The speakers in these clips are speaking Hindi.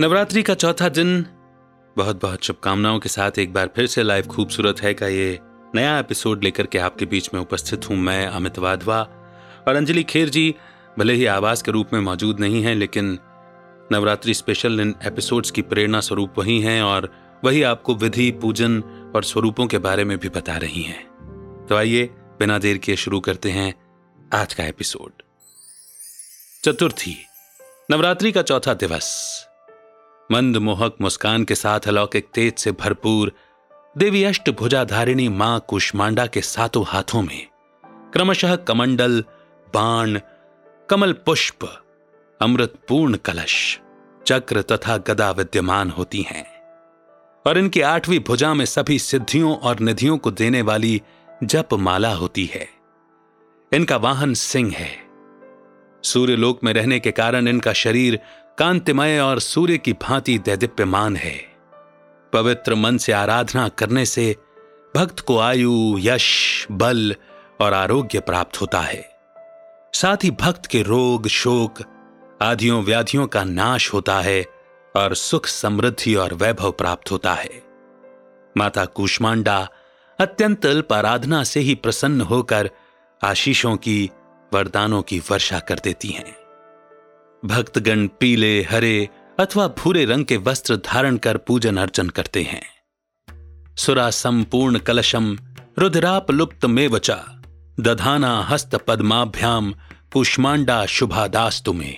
नवरात्रि का चौथा दिन। बहुत बहुत शुभकामनाओं के साथ एक बार फिर से लाइव खूबसूरत है का ये नया एपिसोड लेकर के आपके बीच में उपस्थित हूँ मैं, अमित वाधवा। और अंजलि खेर जी, भले ही आवाज़ के रूप में मौजूद नहीं है, लेकिन नवरात्रि स्पेशल इन एपिसोड्स की प्रेरणा स्वरूप वही हैं और वही आपको विधि, पूजन और स्वरूपों के बारे में भी बता रही हैं। तो आइए, बिना देर किए शुरू करते हैं आज का एपिसोड चतुर्थी, नवरात्रि का चौथा दिवस। मंद मोहक मुस्कान के साथ अलौकिक तेज से भरपूर देवी अष्ट भुजाधारिणी माँ कुष्मांडा के सातों हाथों में क्रमशः कमंडल, बाण, कमल पुष्प, अमृतपूर्ण कलश, चक्र तथा गदा विद्यमान होती हैं। और इनकी आठवीं भुजा में सभी सिद्धियों और निधियों को देने वाली जप माला होती है। इनका वाहन सिंह है। सूर्यलोक में रहने के कारण इनका शरीर कांतिमय और सूर्य की भांति दैदिप्यमान है। पवित्र मन से आराधना करने से भक्त को आयु, यश, बल और आरोग्य प्राप्त होता है। साथ ही भक्त के रोग, शोक, आदियों, व्याधियों का नाश होता है और सुख, समृद्धि और वैभव प्राप्त होता है। माता कुष्मांडा अत्यंत अल्प आराधना से ही प्रसन्न होकर आशीषों की, वरदानों की वर्षा कर देती हैं। भक्तगण पीले, हरे अथवा भूरे रंग के वस्त्र धारण कर पूजन अर्चन करते हैं। सुरा संपूर्ण कलशम रुद्राप लुप्त मेवचा दधाना हस्त पद्माभ्याम, कुष्मांडा शुभादास्तु तुम्हें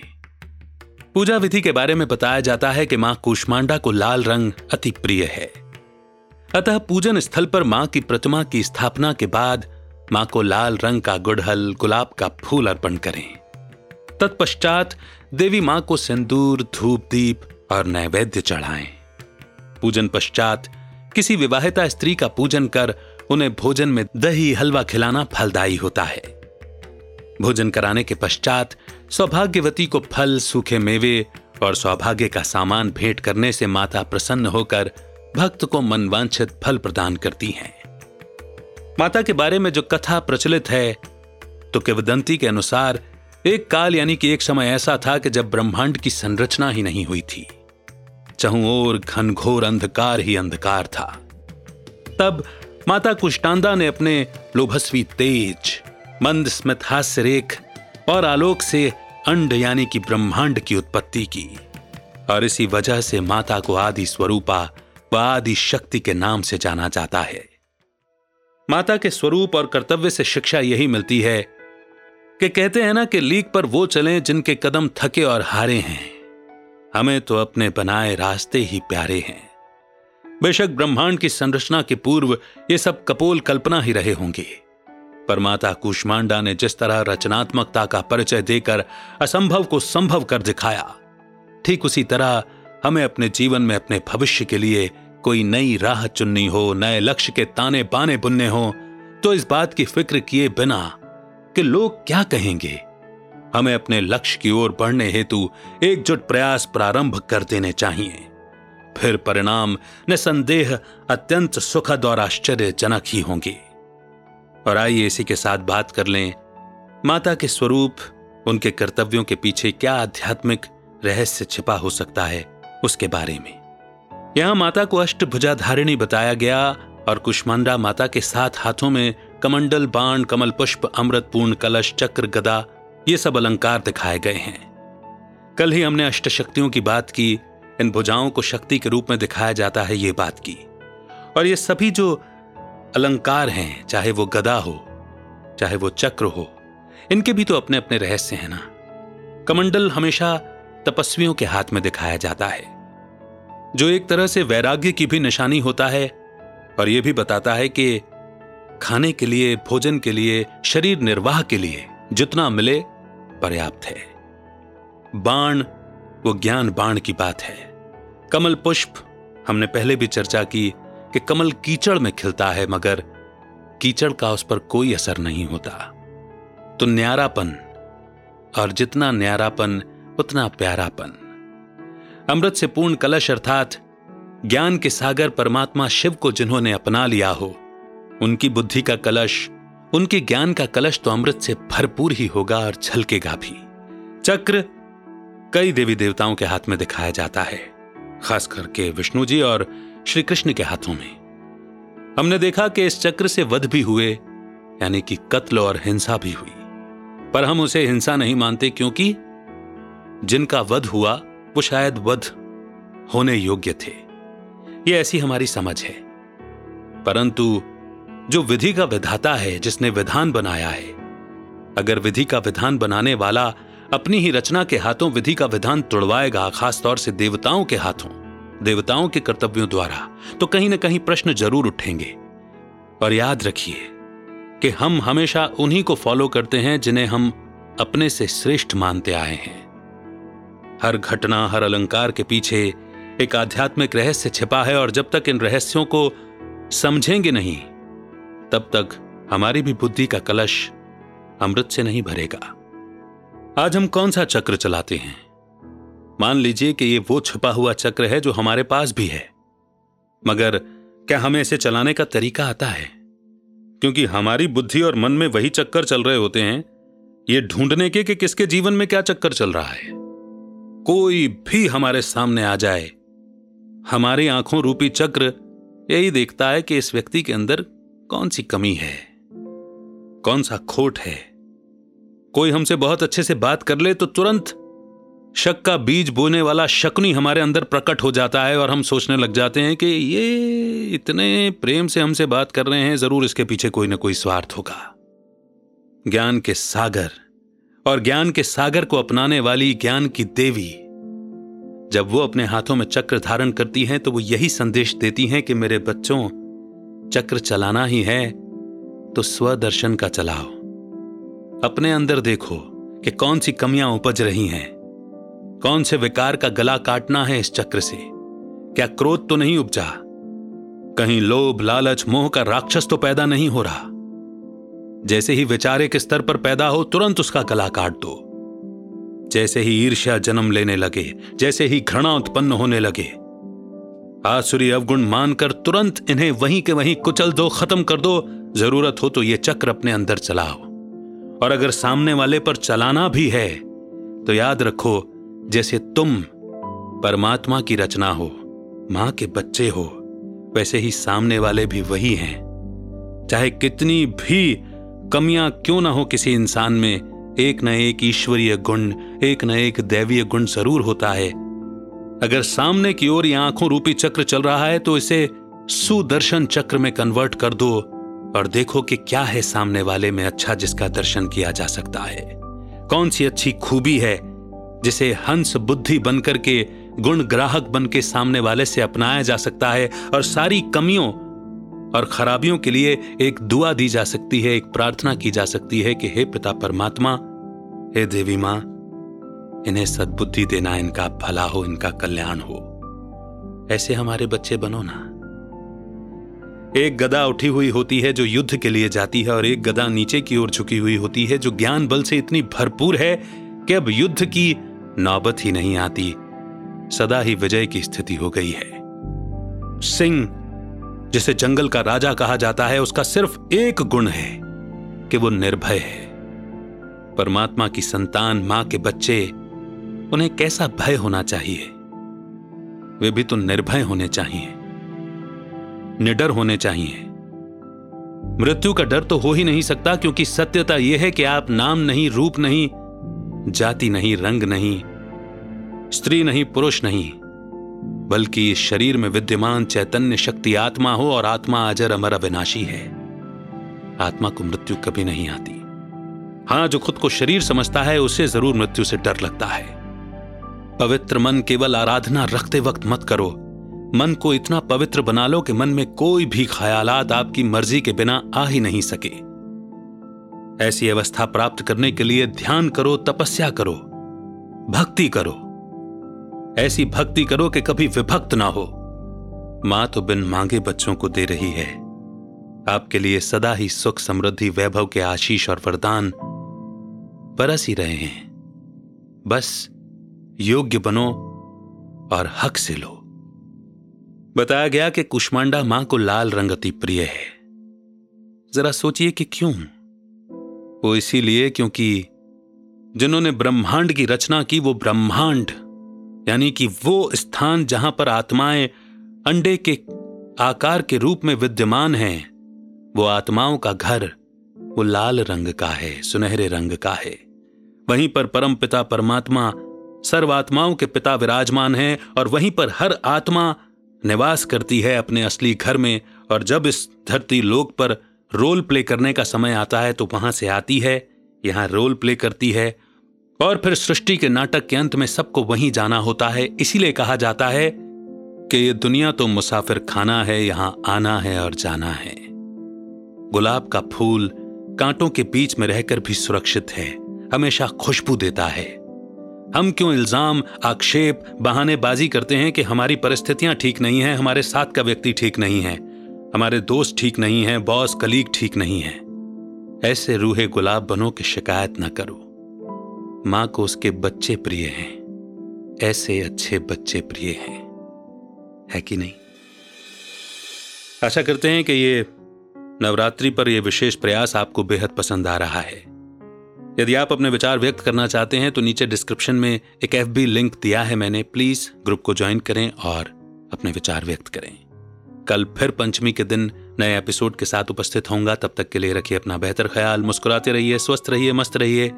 पूजा विधि के बारे में बताया जाता है कि माँ कुष्मांडा को लाल रंग अति प्रिय है। अतः पूजन स्थल पर माँ की प्रतिमा की स्थापना के बाद माँ को लाल रंग का गुड़हल, गुलाब का फूल अर्पण करें। तत्पश्चात देवी माँ को सिंदूर, धूप, दीप और नैवेद्य चढ़ाएँ। पूजन पश्चात किसी विवाहिता स्त्री का पूजन कर उन्हें भोजन में दही, हलवा खिलाना फलदायी होता है। भोजन कराने के पश्चात सौभाग्यवती को फल, सूखे मेवे और सौभाग्य का सामान भेंट करने से माता प्रसन्न होकर भक्त को मनवांछित फल प्रदान करती हैं। माता के बारे में जो कथा प्रचलित है तो किवदंती के अनुसार एक काल यानी कि एक समय ऐसा था कि जब ब्रह्मांड की संरचना ही नहीं हुई थी, चहु और घनघोर अंधकार ही अंधकार था। तब माता कुष्टांदा ने अपने लोभस्वी तेज, मंद स्मित हास्य रेख और आलोक से अंड यानी कि ब्रह्मांड की उत्पत्ति की और इसी वजह से माता को आदि स्वरूपा व आदि शक्ति के नाम से जाना जाता है। माता के स्वरूप और कर्तव्य से शिक्षा यही मिलती है कि कहते हैं ना कि लीक पर वो चलें जिनके कदम थके और हारे हैं। हमें तो अपने बनाए रास्ते ही प्यारे हैं। बेशक ब्रह्मांड की संरचना के पूर्व ये सब कपोल कल्पना ही रहे होंगे। पर माता कुष्मांडा ने जिस तरह रचनात्मकता का परिचय देकर असंभव को संभव कर दिखाया, ठीक उसी तरह हमें अपने जीवन में अपने भविष्य के लिए कोई नई राह चुननी हो, नए लक्ष्य के ताने बाने बुनने हो तो इस बात की फ़िक्र किए बिना कि लोग क्या कहेंगे? हमें अपने लक्ष्य की ओर बढ़ने हेतु एकजुट प्रयास प्रारंभ कर देने चाहिए। फिर परिणाम निसंदेह अत्यंत सुखद और आश्चर्यजनक ही होंगे। और आइए इसी के साथ बात कर लें, माता के स्वरूप, उनके कर्तव्यों के पीछे क्या आध्यात्मिक रहस्य छिपा हो सकता है, उसके बारे में। यहाँ माता को अष्टभुजाधारिणी बताया गया और कुष्मांडा माता के सात हाथों में कमंडल बाण, कमल पुष्प, अमृत पूर्ण कलश, चक्र गदा, ये सब अलंकार दिखाए गए हैं। कल ही हमने अष्ट शक्तियों की बात की, इन भुजाओं को शक्ति के रूप में दिखाया जाता है ये बात की। और ये सभी जो अलंकार हैं, चाहे वो गदा हो, चाहे वो चक्र हो, इनके भी तो अपने अपने रहस्य हैं ना। कमंडल हमेशा तपस्वियों के हाथ में दिखाया जाता है। जो एक तरह से वैराग्य की भी निशानी होता है, और यह भी बताता है कि खाने के लिए, भोजन के लिए, शरीर निर्वाह के लिए जितना मिले पर्याप्त है। बाण, वो ज्ञान बाण की बात है। कमल पुष्प, हमने पहले भी चर्चा की कि कमल कीचड़ में खिलता है, मगर कीचड़ का उस पर कोई असर नहीं होता। तो न्यारापन, और जितना न्यारापन, उतना प्यारापन। अमृत से पूर्ण कलश अर्थात ज्ञान के सागर परमात्मा शिव को जिन्होंने अपना लिया हो उनकी बुद्धि का कलश, उनके ज्ञान का कलश तो अमृत से भरपूर ही होगा और छलकेगा भी। चक्र कई देवी देवताओं के हाथ में दिखाया जाता है खास करके विष्णु जी और श्री कृष्ण के हाथों में। हमने देखा कि इस चक्र से वध भी हुए, यानी कि कत्ल और हिंसा भी हुई। पर हम उसे हिंसा नहीं मानते क्योंकि जिनका वध हुआ, वो शायद वध होने योग्य थे। ये ऐसी हमारी समझ है। परंतु जो विधि का विधाता है, जिसने विधान बनाया है। अगर विधि का विधान बनाने वाला अपनी ही रचना के हाथों विधि का विधान तोड़वाएगा, खासतौर से देवताओं के हाथों, देवताओं के कर्तव्यों द्वारा तो कहीं ना कहीं प्रश्न ज़रूर उठेंगे। और याद रखिए कि हम हमेशा उन्हीं को फॉलो करते हैं, जिन्हें हम अपने से श्रेष्ठ मानते आए हैं। हर घटना, हर अलंकार के पीछे एक आध्यात्मिक रहस्य छिपा है, और जब तक इन रहस्यों को समझेंगे नहीं तब तक हमारी भी बुद्धि का कलश अमृत से नहीं भरेगा। आज हम कौन सा चक्र चलाते हैं? मान लीजिए कि ये वो छुपा हुआ चक्र है जो हमारे पास भी है। मगर क्या हमें इसे चलाने का तरीका आता है? क्योंकि हमारी बुद्धि और मन में वही चक्कर चल रहे होते हैं। ये ढूँढने के कि किसके जीवन में क्या चक्कर चल रहा है। कोई भी हमारे सामने आ जाए, हमारी आँखों रूपी चक्र यही देखता है कि इस व्यक्ति के अंदर कौन सी कमी है? कौन सा खोट है? कोई हमसे बहुत अच्छे से बात कर ले तो तुरंत शक का बीज बोने वाला शकुनी हमारे अंदर प्रकट हो जाता है और हम सोचने लग जाते हैं कि ये इतने प्रेम से हमसे बात कर रहे हैं, ज़रूर इसके पीछे कोई ना कोई स्वार्थ होगा। ज्ञान के सागर और ज्ञान के सागर को अपनाने वाली ज्ञान की देवी, जब वो अपने हाथों में चक्र धारण करती हैं तो वो यही संदेश देती हैं कि मेरे बच्चों चक्र चलाना ही है तो स्वदर्शन का चलाओ। अपने अंदर देखो कि कौन सी कमियाँ उपज रही हैं। कौन से विकार का गला काटना है इस चक्र से। क्या क्रोध तो नहीं उपजा? कहीं लोभ, लालच, मोह का राक्षस तो पैदा नहीं हो रहा। जैसे ही विचारिक स्तर पर पैदा हो, तुरंत उसका गला काट दो। जैसे ही ईर्ष्या जन्म लेने लगे, जैसे ही घृणा उत्पन्न होने लगे आसुरी अवगुण मानकर तुरंत इन्हें वहीं के वहीं कुचल दो, खत्म कर दो। ज़रूरत हो तो ये चक्र अपने अंदर चलाओ। और अगर सामने वाले पर चलाना भी है तो याद रखो, जैसे तुम परमात्मा की रचना हो, माँ के बच्चे हो, वैसे ही सामने वाले भी वही हैं। चाहे कितनी भी कमियाँ क्यों ना हो किसी इंसान में, एक न एक ईश्वरीय गुण, एक न एक दैवीय गुण ज़रूर होता है। अगर सामने की ओर यह आँखों रूपी चक्र चल रहा है तो इसे सुदर्शन चक्र में कन्वर्ट कर दो और देखो कि क्या है सामने वाले में अच्छा जिसका दर्शन किया जा सकता है। कौन सी अच्छी खूबी है जिसे हंस बुद्धि बनकर के, गुण ग्राहक बन के सामने वाले से अपनाया जा सकता है और सारी कमियों और खराबियों के लिए एक दुआ दी जा सकती है, एक प्रार्थना की जा सकती है कि हे पिता परमात्मा, हे देवी माँ इन्हें सद्बुद्धि देना इनका भला हो, इनका कल्याण हो। ऐसे हमारे बच्चे बनो ना। एक गदा उठी हुई होती है जो युद्ध के लिए जाती है और एक गदा नीचे की ओर झुकी हुई होती है जो ज्ञान बल से इतनी भरपूर है कि अब युद्ध की नौबत ही नहीं आती। सदा ही विजय की स्थिति हो गई है। सिंह, जिसे जंगल का राजा कहा जाता है, उसका सिर्फ़ एक गुण है कि वो निर्भय है। परमात्मा की संतान, माँ के बच्चे उन्हें कैसा भय होना चाहिए? वे भी तो निर्भय होने चाहिए। निडर होने चाहिए। मृत्यु का डर तो हो ही नहीं सकता, क्योंकि सत्यता यह है कि आप नाम नहीं, रूप नहीं, जाति नहीं, रंग नहीं, स्त्री नहीं, पुरुष नहीं, बल्कि इस शरीर में विद्यमान चैतन्य शक्ति आत्मा हो और आत्मा अजर अमर अविनाशी है। आत्मा को मृत्यु कभी नहीं आती। हाँ, जो खुद को शरीर समझता है, उसे ज़रूर मृत्यु से डर लगता है। पवित्र मन केवल आराधना रखते वक्त मत करो। मन को इतना पवित्र बना लो कि मन में कोई भी ख्यालात आपकी मर्ज़ी के बिना आ ही नहीं सके। ऐसी अवस्था प्राप्त करने के लिए ध्यान करो, तपस्या करो, भक्ति करो। ऐसी भक्ति करो कि कभी विभक्त ना हो। माँ तो बिन मांगे बच्चों को दे रही है। आपके लिए सदा ही सुख, समृद्धि, वैभव के आशीष और वरदान बरस ही रहे हैं। बस योग्य बनो और हक से लो। बताया गया कि कुष्मांडा माँ को लाल रंग अति प्रिय है। जरा सोचिए कि क्यों? वो इसीलिए क्योंकि जिन्होंने ब्रह्मांड की रचना की, वो ब्रह्मांड, यानी कि वो स्थान जहाँ पर आत्माएँ अंडे के आकार के रूप में विद्यमान हैं, वो आत्माओं का घर, वो लाल रंग का है, सुनहरे रंग का है। वहीं पर परम पिता परमात्मा सर्वात्माओं के पिता विराजमान हैं और वहीं पर हर आत्मा निवास करती है अपने असली घर में और जब इस धरती लोक पर रोल प्ले करने का समय आता है तो वहाँ से आती है, यहाँ रोल प्ले करती है और फिर सृष्टि के नाटक के अंत में सबको वहीं जाना होता है। इसीलिए कहा जाता है कि ये दुनिया तो मुसाफिर खाना है, यहाँ आना है और जाना है। गुलाब का फूल कांटों के बीच में रहकर भी सुरक्षित है, हमेशा खुशबू देता है। हम क्यों इल्ज़ाम, आक्षेप, बहानेबाजी करते हैं कि हमारी परिस्थितियाँ ठीक नहीं हैं, हमारे साथ का व्यक्ति ठीक नहीं है, हमारे दोस्त ठीक नहीं है, बॉस, कलीग ठीक नहीं है। ऐसे रूहे गुलाब बनो की शिकायत ना करो। माँ को उसके बच्चे प्रिय हैं। ऐसे अच्छे बच्चे प्रिय हैं। है कि नहीं? आशा करते हैं कि ये नवरात्रि पर यह विशेष प्रयास आपको बेहद पसंद आ रहा है। यदि आप अपने विचार व्यक्त करना चाहते हैं तो नीचे डिस्क्रिप्शन में एक एफ़ लिंक दिया है मैंने। प्लीज़ ग्रुप को ज्वाइन करें और अपने विचार व्यक्त करें। कल फिर पंचमी के दिन नए एपिसोड के साथ उपस्थित होऊँगा। तब तक के लिए रखिए अपना बेहतर ख्याल, मुस्कुराते रहिए, स्वस्थ रहिए, मस्त रहिए।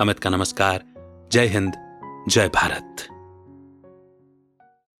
अमित का नमस्कार। जय हिंद, जय भारत।